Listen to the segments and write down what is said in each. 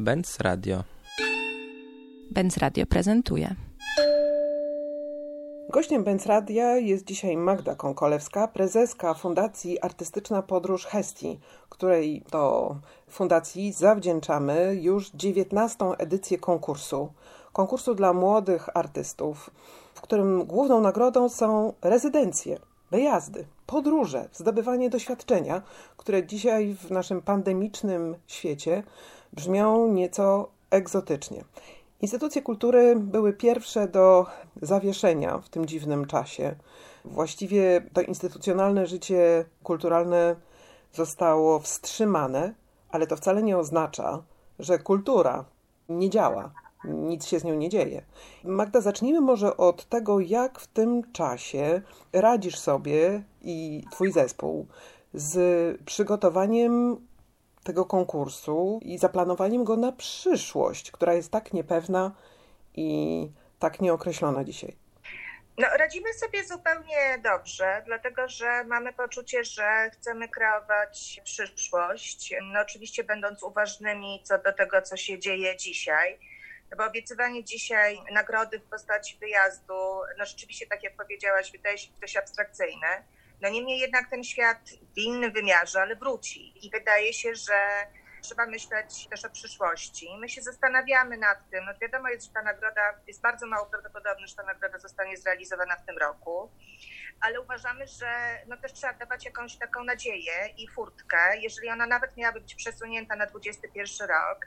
Benz Radio. Benz Radio prezentuje. Gościem Benz Radia jest dzisiaj Magda Konkolewska, prezeska Fundacji Artystyczna Podróż Hestii, której to fundacji zawdzięczamy już 19. edycję konkursu. Konkursu dla młodych artystów, w którym główną nagrodą są rezydencje, wyjazdy, podróże, zdobywanie doświadczenia, które dzisiaj w naszym pandemicznym świecie brzmią nieco egzotycznie. Instytucje kultury były pierwsze do zawieszenia w tym dziwnym czasie. Właściwie to instytucjonalne życie kulturalne zostało wstrzymane, ale to wcale nie oznacza, że kultura nie działa, nic się z nią nie dzieje. Magda, zacznijmy może od tego, jak w tym czasie radzisz sobie i Twój zespół z przygotowaniem tego konkursu i zaplanowaniem go na przyszłość, która jest tak niepewna i tak nieokreślona dzisiaj? No, radzimy sobie zupełnie dobrze, dlatego że mamy poczucie, że chcemy kreować przyszłość. No, oczywiście, będąc uważnymi co do tego, co się dzieje dzisiaj. Bo obiecywanie dzisiaj nagrody w postaci wyjazdu, no rzeczywiście, tak jak powiedziałaś, wydaje się dość abstrakcyjne no niemniej jednak ten świat w innym wymiarze, ale wróci. I wydaje się, że trzeba myśleć też o przyszłości. My się zastanawiamy nad tym, no wiadomo jest, że ta nagroda, jest bardzo mało prawdopodobne, że ta nagroda zostanie zrealizowana w tym roku, ale uważamy, że no też trzeba dawać jakąś taką nadzieję i furtkę, jeżeli ona nawet miałaby być przesunięta na 21 rok,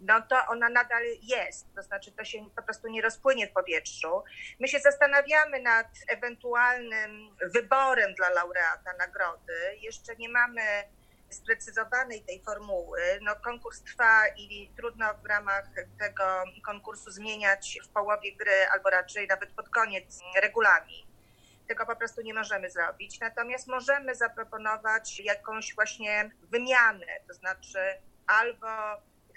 no to ona nadal jest, to znaczy to się po prostu nie rozpłynie w powietrzu. My się zastanawiamy nad ewentualnym wyborem dla laureata nagrody. Jeszcze nie mamy sprecyzowanej tej formuły. No, konkurs trwa i trudno w ramach tego konkursu zmieniać w połowie gry, albo raczej nawet pod koniec regulamin. Tego po prostu nie możemy zrobić. Natomiast możemy zaproponować jakąś właśnie wymianę, to znaczy albo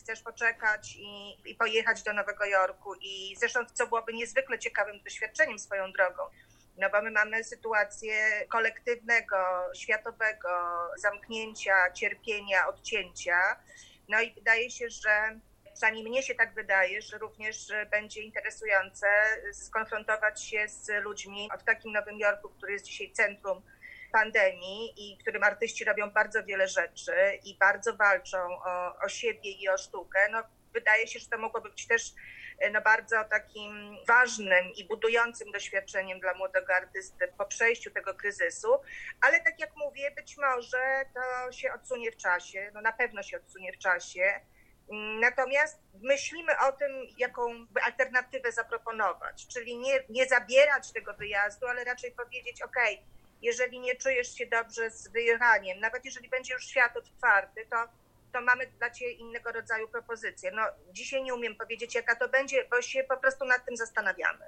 chcesz poczekać i, i pojechać do Nowego Jorku. I zresztą, co byłoby niezwykle ciekawym doświadczeniem swoją drogą, no bo my mamy sytuację kolektywnego, światowego zamknięcia, cierpienia, odcięcia. No i wydaje się, że przynajmniej mnie się tak wydaje, że również będzie interesujące skonfrontować się z ludźmi w takim Nowym Jorku, który jest dzisiaj centrum pandemii i w którym artyści robią bardzo wiele rzeczy i bardzo walczą o, o siebie i o sztukę, no wydaje się, że to mogłoby być też no, bardzo takim ważnym i budującym doświadczeniem dla młodego artysty po przejściu tego kryzysu, ale tak jak mówię, być może to się odsunie w czasie, no na pewno się odsunie w czasie. Natomiast myślimy o tym, jaką alternatywę zaproponować, czyli nie, nie zabierać tego wyjazdu, ale raczej powiedzieć, OK, jeżeli nie czujesz się dobrze z wyjechaniem, nawet jeżeli będzie już świat otwarty, to, to mamy dla Ciebie innego rodzaju propozycje. No, dzisiaj nie umiem powiedzieć, jaka to będzie, bo się po prostu nad tym zastanawiamy.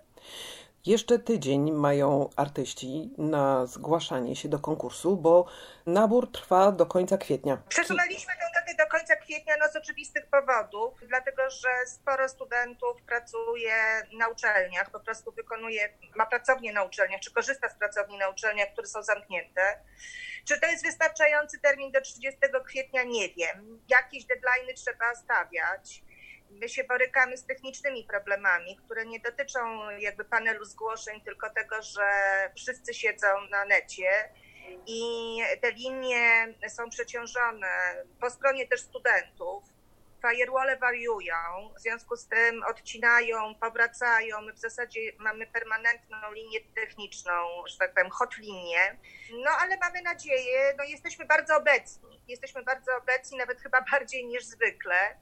Jeszcze tydzień mają artyści na zgłaszanie się do konkursu, bo nabór trwa do końca kwietnia. Przesunęliśmy kwietnia no, z oczywistych powodów, dlatego że sporo studentów pracuje na uczelniach, po prostu wykonuje, ma pracownie na uczelniach, czy korzysta z pracowni na uczelniach, które są zamknięte. Czy to jest wystarczający termin do 30 kwietnia? Nie wiem. Jakieś deadline trzeba stawiać my się borykamy z technicznymi problemami, które nie dotyczą jakby panelu zgłoszeń, tylko tego, że wszyscy siedzą na necie i te linie są przeciążone po stronie też studentów. Firewall wariują, w związku z tym odcinają, powracają. My w zasadzie mamy permanentną linię techniczną, że tak powiem, hot linię. No ale mamy nadzieję, no jesteśmy bardzo obecni. Jesteśmy bardzo obecni, nawet chyba bardziej niż zwykle.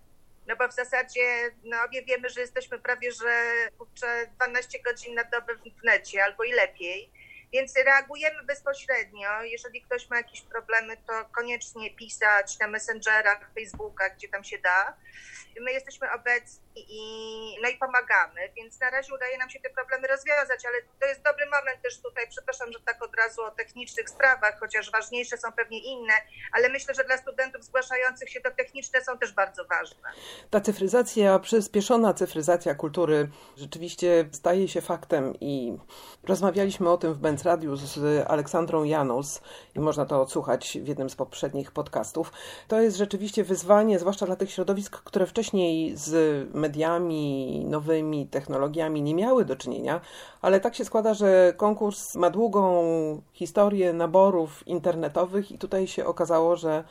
No bo w zasadzie no, obie wiemy, że jesteśmy prawie, że kurczę, 12 godzin na dobę w necie albo i lepiej. Więc reagujemy bezpośrednio. Jeżeli ktoś ma jakieś problemy, to koniecznie pisać na Messengerach, Facebookach, gdzie tam się da. My jesteśmy obecni i, no i pomagamy, więc na razie udaje nam się te problemy rozwiązać, ale to jest dobry moment też tutaj, przepraszam, że tak od razu o technicznych sprawach, chociaż ważniejsze są pewnie inne, ale myślę, że dla studentów zgłaszających się to techniczne są też bardzo ważne. Ta cyfryzacja, przyspieszona cyfryzacja kultury rzeczywiście staje się faktem i rozmawialiśmy o tym w Benz Benz Radiu z Aleksandrą Janus i można to odsłuchać w jednym z poprzednich podcastów. To jest rzeczywiście wyzwanie, zwłaszcza dla tych środowisk, które wcześniej z mediami, nowymi technologiami nie miały do czynienia, ale tak się składa, że konkurs ma długą historię naborów internetowych i tutaj się okazało, że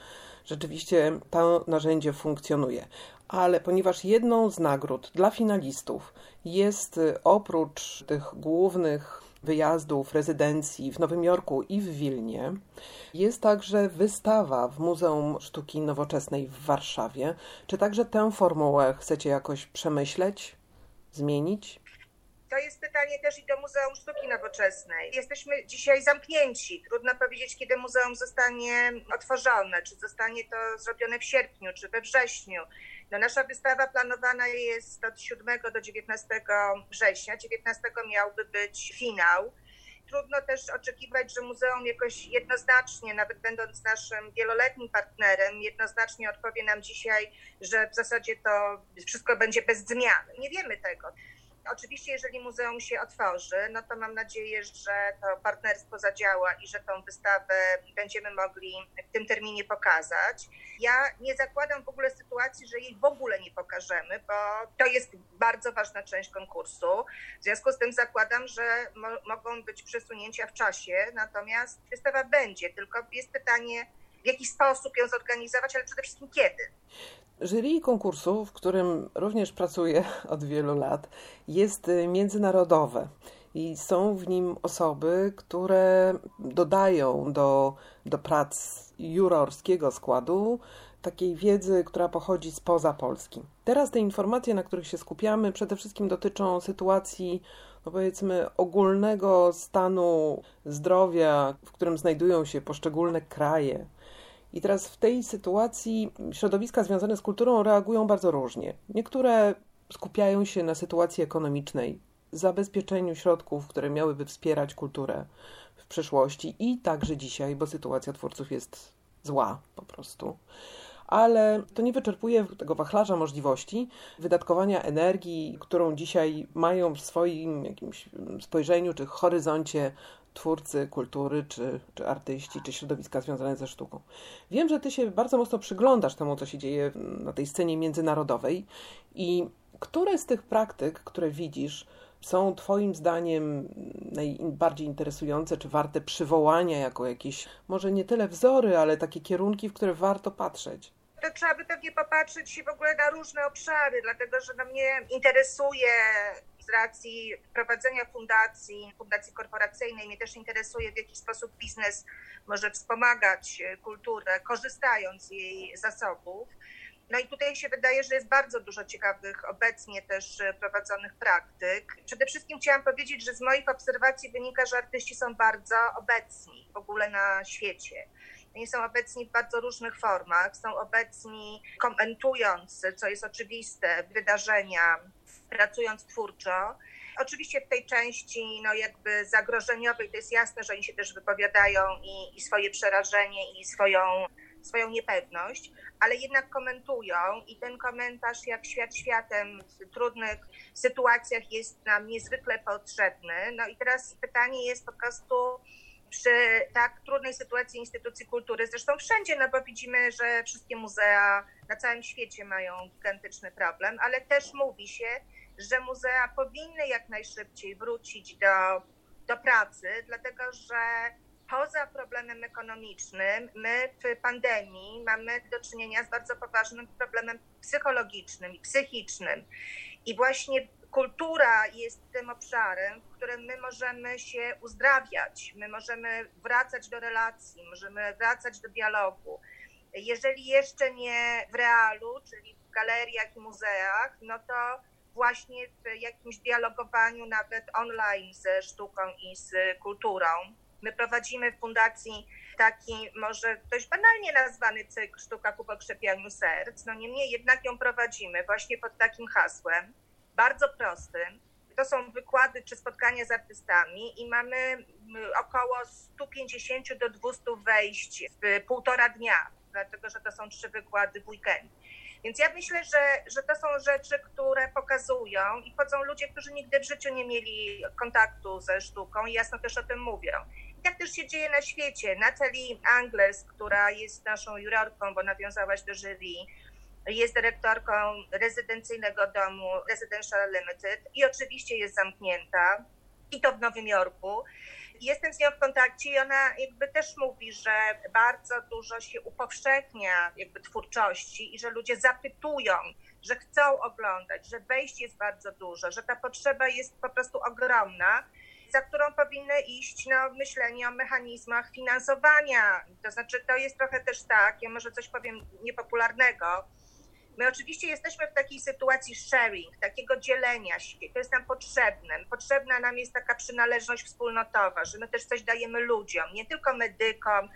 rzeczywiście to narzędzie funkcjonuje. Ale ponieważ jedną z nagród dla finalistów jest y, oprócz tych głównych wyjazdów, rezydencji w Nowym Jorku i w Wilnie, jest także wystawa w Muzeum Sztuki Nowoczesnej w Warszawie. Czy także tę formułę chcecie jakoś przemyśleć, zmienić? To jest pytanie też i do Muzeum Sztuki Nowoczesnej. Jesteśmy dzisiaj zamknięci. Trudno powiedzieć, kiedy muzeum zostanie otworzone, czy zostanie to zrobione w sierpniu, czy we wrześniu. No, nasza wystawa planowana jest od 7 do 19 września. 19 miałby być finał. Trudno też oczekiwać, że muzeum jakoś jednoznacznie, nawet będąc naszym wieloletnim partnerem, jednoznacznie odpowie nam dzisiaj, że w zasadzie to wszystko będzie bez zmian. Nie wiemy tego. Oczywiście, jeżeli muzeum się otworzy, no to mam nadzieję, że to partnerstwo zadziała i że tą wystawę będziemy mogli w tym terminie pokazać. Ja nie zakładam w ogóle sytuacji, że jej w ogóle nie pokażemy, bo to jest bardzo ważna część konkursu. W związku z tym zakładam, że mo mogą być przesunięcia w czasie, natomiast wystawa będzie, tylko jest pytanie, w jaki sposób ją zorganizować, ale przede wszystkim kiedy. Jury konkursu, w którym również pracuję od wielu lat, jest y, międzynarodowe i są w nim osoby, które dodają do, do prac jurorskiego składu takiej wiedzy, która pochodzi spoza Polski. Teraz te informacje, na których się skupiamy, przede wszystkim dotyczą sytuacji, no powiedzmy, ogólnego stanu zdrowia, w którym znajdują się poszczególne kraje i teraz w tej sytuacji środowiska związane z kulturą reagują bardzo różnie. Niektóre skupiają się na sytuacji ekonomicznej, zabezpieczeniu środków, które miałyby wspierać kulturę w przyszłości i także dzisiaj, bo sytuacja twórców jest zła po prostu. Ale to nie wyczerpuje tego wachlarza możliwości wydatkowania energii, którą dzisiaj mają w swoim jakimś spojrzeniu czy horyzoncie twórcy kultury, czy, czy artyści, czy środowiska związane ze sztuką. Wiem, że ty się bardzo mocno przyglądasz temu, co się dzieje na tej scenie międzynarodowej i które z tych praktyk, które widzisz, są Twoim zdaniem najbardziej interesujące, czy warte przywołania jako jakieś, może nie tyle wzory, ale takie kierunki, w które warto patrzeć? To trzeba by pewnie popatrzeć w ogóle na różne obszary, dlatego że no mnie interesuje racji prowadzenia fundacji, fundacji korporacyjnej, mnie też interesuje, w jaki sposób biznes może wspomagać kulturę, korzystając z jej zasobów. No i tutaj się wydaje, że jest bardzo dużo ciekawych obecnie też prowadzonych praktyk. Przede wszystkim chciałam powiedzieć, że z moich obserwacji wynika, że artyści są bardzo obecni w ogóle na świecie. Oni są obecni w bardzo różnych formach, są obecni komentując, co jest oczywiste, wydarzenia, pracując twórczo. Oczywiście w tej części no jakby zagrożeniowej to jest jasne, że oni się też wypowiadają i, i swoje przerażenie i swoją, swoją niepewność, ale jednak komentują i ten komentarz jak świat światem w trudnych sytuacjach jest nam niezwykle potrzebny. No i teraz pytanie jest po prostu, przy tak trudnej sytuacji instytucji kultury, zresztą wszędzie, no bo widzimy, że wszystkie muzea na całym świecie mają gigantyczny problem, ale też mówi się, że muzea powinny jak najszybciej wrócić do, do pracy, dlatego że poza problemem ekonomicznym, my w pandemii mamy do czynienia z bardzo poważnym problemem psychologicznym i psychicznym. I właśnie kultura jest tym obszarem, w którym my możemy się uzdrawiać, my możemy wracać do relacji, możemy wracać do dialogu. Jeżeli jeszcze nie w realu, czyli w galeriach i muzeach, no to właśnie w jakimś dialogowaniu nawet online ze sztuką i z kulturą. My prowadzimy w fundacji taki może dość banalnie nazwany cykl Sztuka ku pokrzepianiu serc, no niemniej jednak ją prowadzimy właśnie pod takim hasłem, bardzo prostym. To są wykłady czy spotkania z artystami i mamy około 150 do 200 wejść w półtora dnia, dlatego że to są trzy wykłady w weekend. Więc ja myślę, że, że to są rzeczy, które pokazują i wchodzą ludzie, którzy nigdy w życiu nie mieli kontaktu ze sztuką i jasno też o tym mówią. I tak też się dzieje na świecie. Natalie Angles, która jest naszą jurorką, bo nawiązałaś do jury, jest dyrektorką rezydencyjnego domu Residential Limited i oczywiście jest zamknięta i to w Nowym Jorku. Jestem z nią w kontakcie i ona jakby też mówi, że bardzo dużo się upowszechnia jakby twórczości i że ludzie zapytują, że chcą oglądać, że wejść jest bardzo dużo, że ta potrzeba jest po prostu ogromna za którą powinny iść no, myślenie o mechanizmach finansowania. To znaczy, to jest trochę też tak, ja może coś powiem niepopularnego, My oczywiście jesteśmy w takiej sytuacji sharing, takiego dzielenia się. To jest nam potrzebne. Potrzebna nam jest taka przynależność wspólnotowa, że my też coś dajemy ludziom, nie tylko medykom,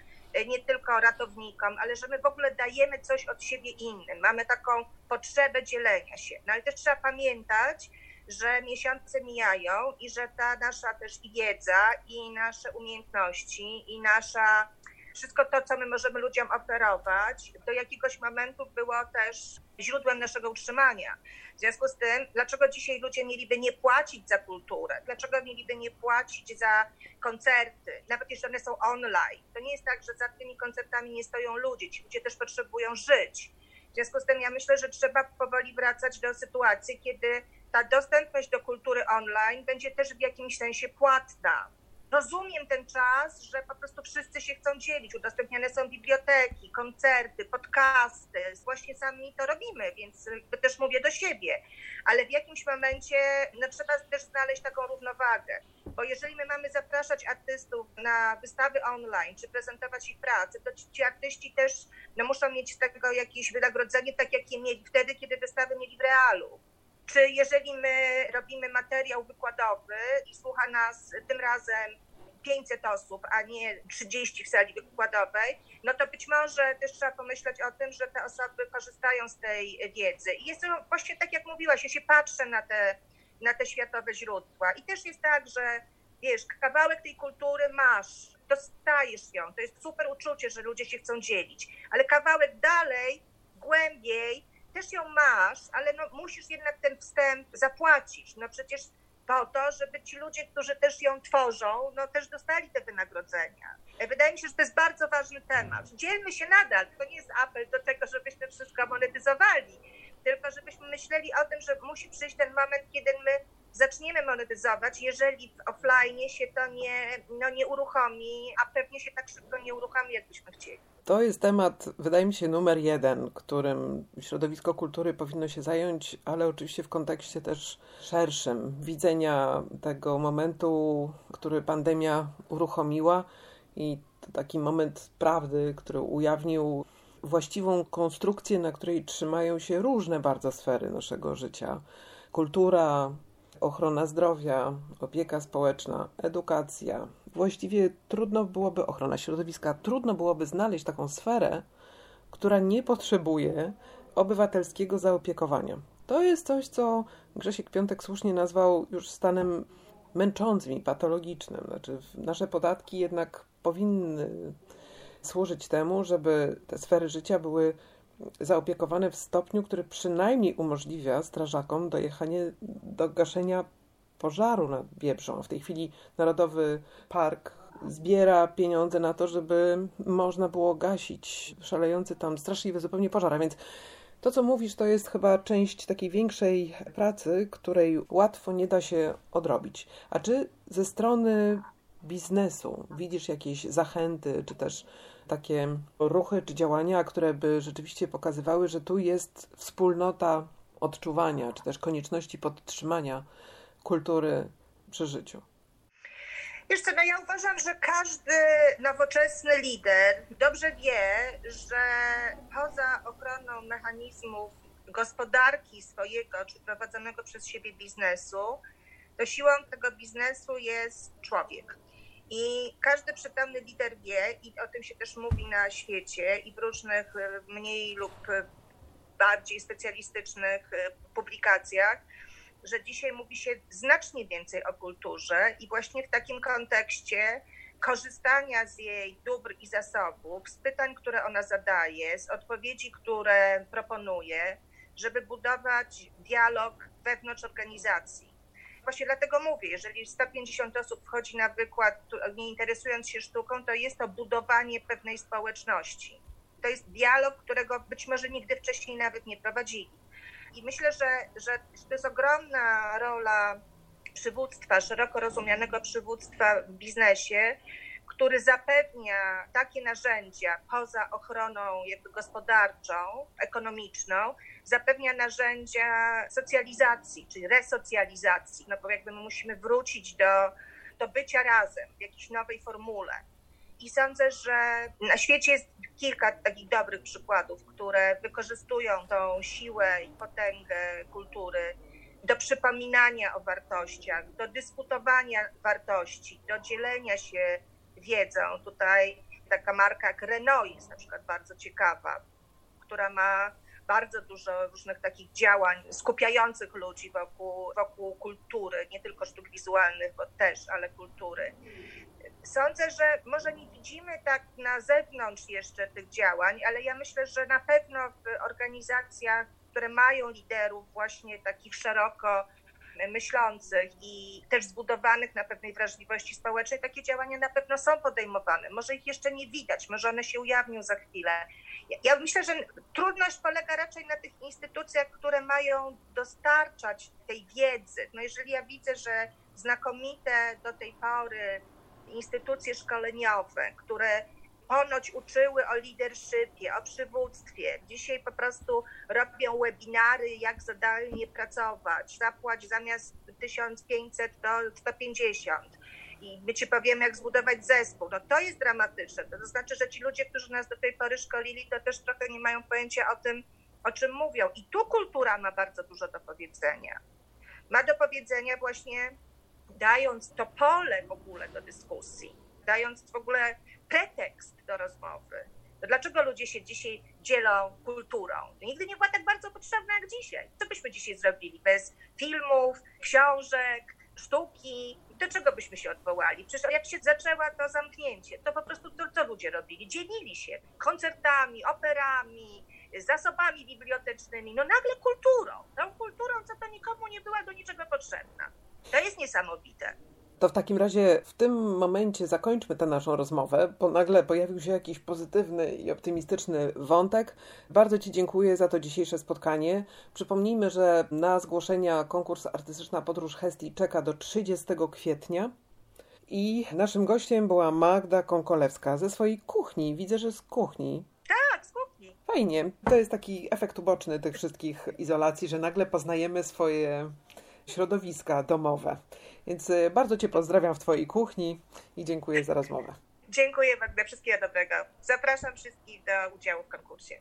nie tylko ratownikom, ale że my w ogóle dajemy coś od siebie innym. Mamy taką potrzebę dzielenia się. No ale też trzeba pamiętać, że miesiące mijają i że ta nasza też wiedza, i nasze umiejętności, i nasza wszystko to, co my możemy ludziom oferować, do jakiegoś momentu było też źródłem naszego utrzymania. W związku z tym, dlaczego dzisiaj ludzie mieliby nie płacić za kulturę? Dlaczego mieliby nie płacić za koncerty, nawet jeśli one są online? To nie jest tak, że za tymi koncertami nie stoją ludzie. Ci ludzie też potrzebują żyć. W związku z tym ja myślę, że trzeba powoli wracać do sytuacji, kiedy ta dostępność do kultury online będzie też w jakimś sensie płatna rozumiem ten czas, że po prostu wszyscy się chcą dzielić. Udostępniane są biblioteki, koncerty, podcasty. Właśnie sami to robimy, więc też mówię do siebie. Ale w jakimś momencie no, trzeba też znaleźć taką równowagę. Bo jeżeli my mamy zapraszać artystów na wystawy online, czy prezentować ich pracę, to ci, ci artyści też no, muszą mieć z tego jakieś wynagrodzenie, tak jak je mieli wtedy, kiedy wystawy mieli w realu czy jeżeli my robimy materiał wykładowy i słucha nas tym razem 500 osób, a nie 30 w sali wykładowej, no to być może też trzeba pomyśleć o tym, że te osoby korzystają z tej wiedzy. I jest to właśnie tak, jak mówiłaś, ja się patrzę na te, na te światowe źródła. I też jest tak, że wiesz, kawałek tej kultury masz, dostajesz ją, to jest super uczucie, że ludzie się chcą dzielić, ale kawałek dalej, głębiej, też ją masz, ale no musisz jednak ten wstęp zapłacić. No przecież po to, żeby ci ludzie, którzy też ją tworzą, no też dostali te wynagrodzenia. E, wydaje mi się, że to jest bardzo ważny temat. Dzielmy się nadal. To nie jest apel do tego, żebyśmy wszystko monetyzowali, tylko żebyśmy myśleli o tym, że musi przyjść ten moment, kiedy my zaczniemy monetyzować, jeżeli w offline się to nie, no nie uruchomi, a pewnie się tak szybko nie uruchomi, jakbyśmy chcieli. To jest temat, wydaje mi się, numer jeden, którym środowisko kultury powinno się zająć, ale oczywiście w kontekście też szerszym widzenia tego momentu, który pandemia uruchomiła i taki moment prawdy, który ujawnił właściwą konstrukcję, na której trzymają się różne bardzo sfery naszego życia. Kultura, ochrona zdrowia, opieka społeczna, edukacja. Właściwie trudno byłoby, ochrona środowiska, trudno byłoby znaleźć taką sferę, która nie potrzebuje obywatelskiego zaopiekowania. To jest coś, co Grzesiek Piątek słusznie nazwał już stanem męczącym i patologicznym. Znaczy, nasze podatki jednak powinny służyć temu, żeby te sfery życia były zaopiekowane w stopniu, który przynajmniej umożliwia strażakom dojechanie do gaszenia pożaru nad Biebrzą. W tej chwili Narodowy Park zbiera pieniądze na to, żeby można było gasić szalejący tam straszliwy zupełnie pożar. A więc to, co mówisz, to jest chyba część takiej większej pracy, której łatwo nie da się odrobić. A czy ze strony biznesu widzisz jakieś zachęty, czy też takie ruchy czy działania, które by rzeczywiście pokazywały, że tu jest wspólnota odczuwania, czy też konieczności podtrzymania kultury przy życiu? Co, no ja uważam, że każdy nowoczesny lider dobrze wie, że poza ochroną mechanizmów gospodarki swojego czy prowadzonego przez siebie biznesu, to siłą tego biznesu jest człowiek. I każdy przytomny lider wie, i o tym się też mówi na świecie i w różnych e, mniej lub bardziej specjalistycznych e, publikacjach, że dzisiaj mówi się znacznie więcej o kulturze i właśnie w takim kontekście korzystania z jej dóbr i zasobów, z pytań, które ona zadaje, z odpowiedzi, które proponuje, żeby budować dialog wewnątrz organizacji. Właśnie dlatego mówię, jeżeli 150 osób wchodzi na wykład, nie interesując się sztuką, to jest to budowanie pewnej społeczności. To jest dialog, którego być może nigdy wcześniej nawet nie prowadzili. I myślę, że, że to jest ogromna rola przywództwa, szeroko rozumianego przywództwa w biznesie, który zapewnia takie narzędzia poza ochroną jakby gospodarczą, ekonomiczną, zapewnia narzędzia socjalizacji, czy resocjalizacji, no bo jakby my musimy wrócić do, do bycia razem w jakiejś nowej formule. I sądzę, że na świecie jest kilka takich dobrych przykładów, które wykorzystują tą siłę i potęgę kultury do przypominania o wartościach, do dyskutowania wartości, do dzielenia się wiedzą. Tutaj taka marka jak Renault jest na przykład bardzo ciekawa, która ma bardzo dużo różnych takich działań skupiających ludzi wokół, wokół kultury, nie tylko sztuk wizualnych, bo też, ale kultury. Sądzę, że może nie widzimy tak na zewnątrz jeszcze tych działań, ale ja myślę, że na pewno w organizacjach, które mają liderów właśnie takich szeroko myślących i też zbudowanych na pewnej wrażliwości społecznej, takie działania na pewno są podejmowane. Może ich jeszcze nie widać, może one się ujawnią za chwilę. Ja myślę, że trudność polega raczej na tych instytucjach, które mają dostarczać tej wiedzy. No jeżeli ja widzę, że znakomite do tej pory instytucje szkoleniowe, które ponoć uczyły o leadershipie, o przywództwie. Dzisiaj po prostu robią webinary, jak zadalnie pracować. Zapłać zamiast 1500 to 150. I my ci powiemy, jak zbudować zespół. No to jest dramatyczne. To znaczy, że ci ludzie, którzy nas do tej pory szkolili, to też trochę nie mają pojęcia o tym, o czym mówią. I tu kultura ma bardzo dużo do powiedzenia. Ma do powiedzenia właśnie dając to pole w ogóle do dyskusji, dając w ogóle pretekst do rozmowy. To dlaczego ludzie się dzisiaj dzielą kulturą? To nigdy nie była tak bardzo potrzebna jak dzisiaj. Co byśmy dzisiaj zrobili bez filmów, książek, sztuki? Do czego byśmy się odwołali? Przecież jak się zaczęła to zamknięcie, to po prostu to, co ludzie robili? Dzielili się koncertami, operami, zasobami bibliotecznymi, no nagle kulturą. Tą kulturą, co to nikomu nie była do niczego potrzebna. To jest niesamowite. To w takim razie w tym momencie zakończmy tę naszą rozmowę, bo nagle pojawił się jakiś pozytywny i optymistyczny wątek. Bardzo Ci dziękuję za to dzisiejsze spotkanie. Przypomnijmy, że na zgłoszenia konkurs Artystyczna Podróż Hestii czeka do 30 kwietnia. I naszym gościem była Magda Konkolewska ze swojej kuchni. Widzę, że z kuchni. Tak, z kuchni. Fajnie. To jest taki efekt uboczny tych wszystkich izolacji, że nagle poznajemy swoje środowiska domowe. Więc y, bardzo Cię pozdrawiam w Twojej kuchni i dziękuję za rozmowę. Dziękuję Magda, wszystkiego dobrego. Zapraszam wszystkich do udziału w konkursie.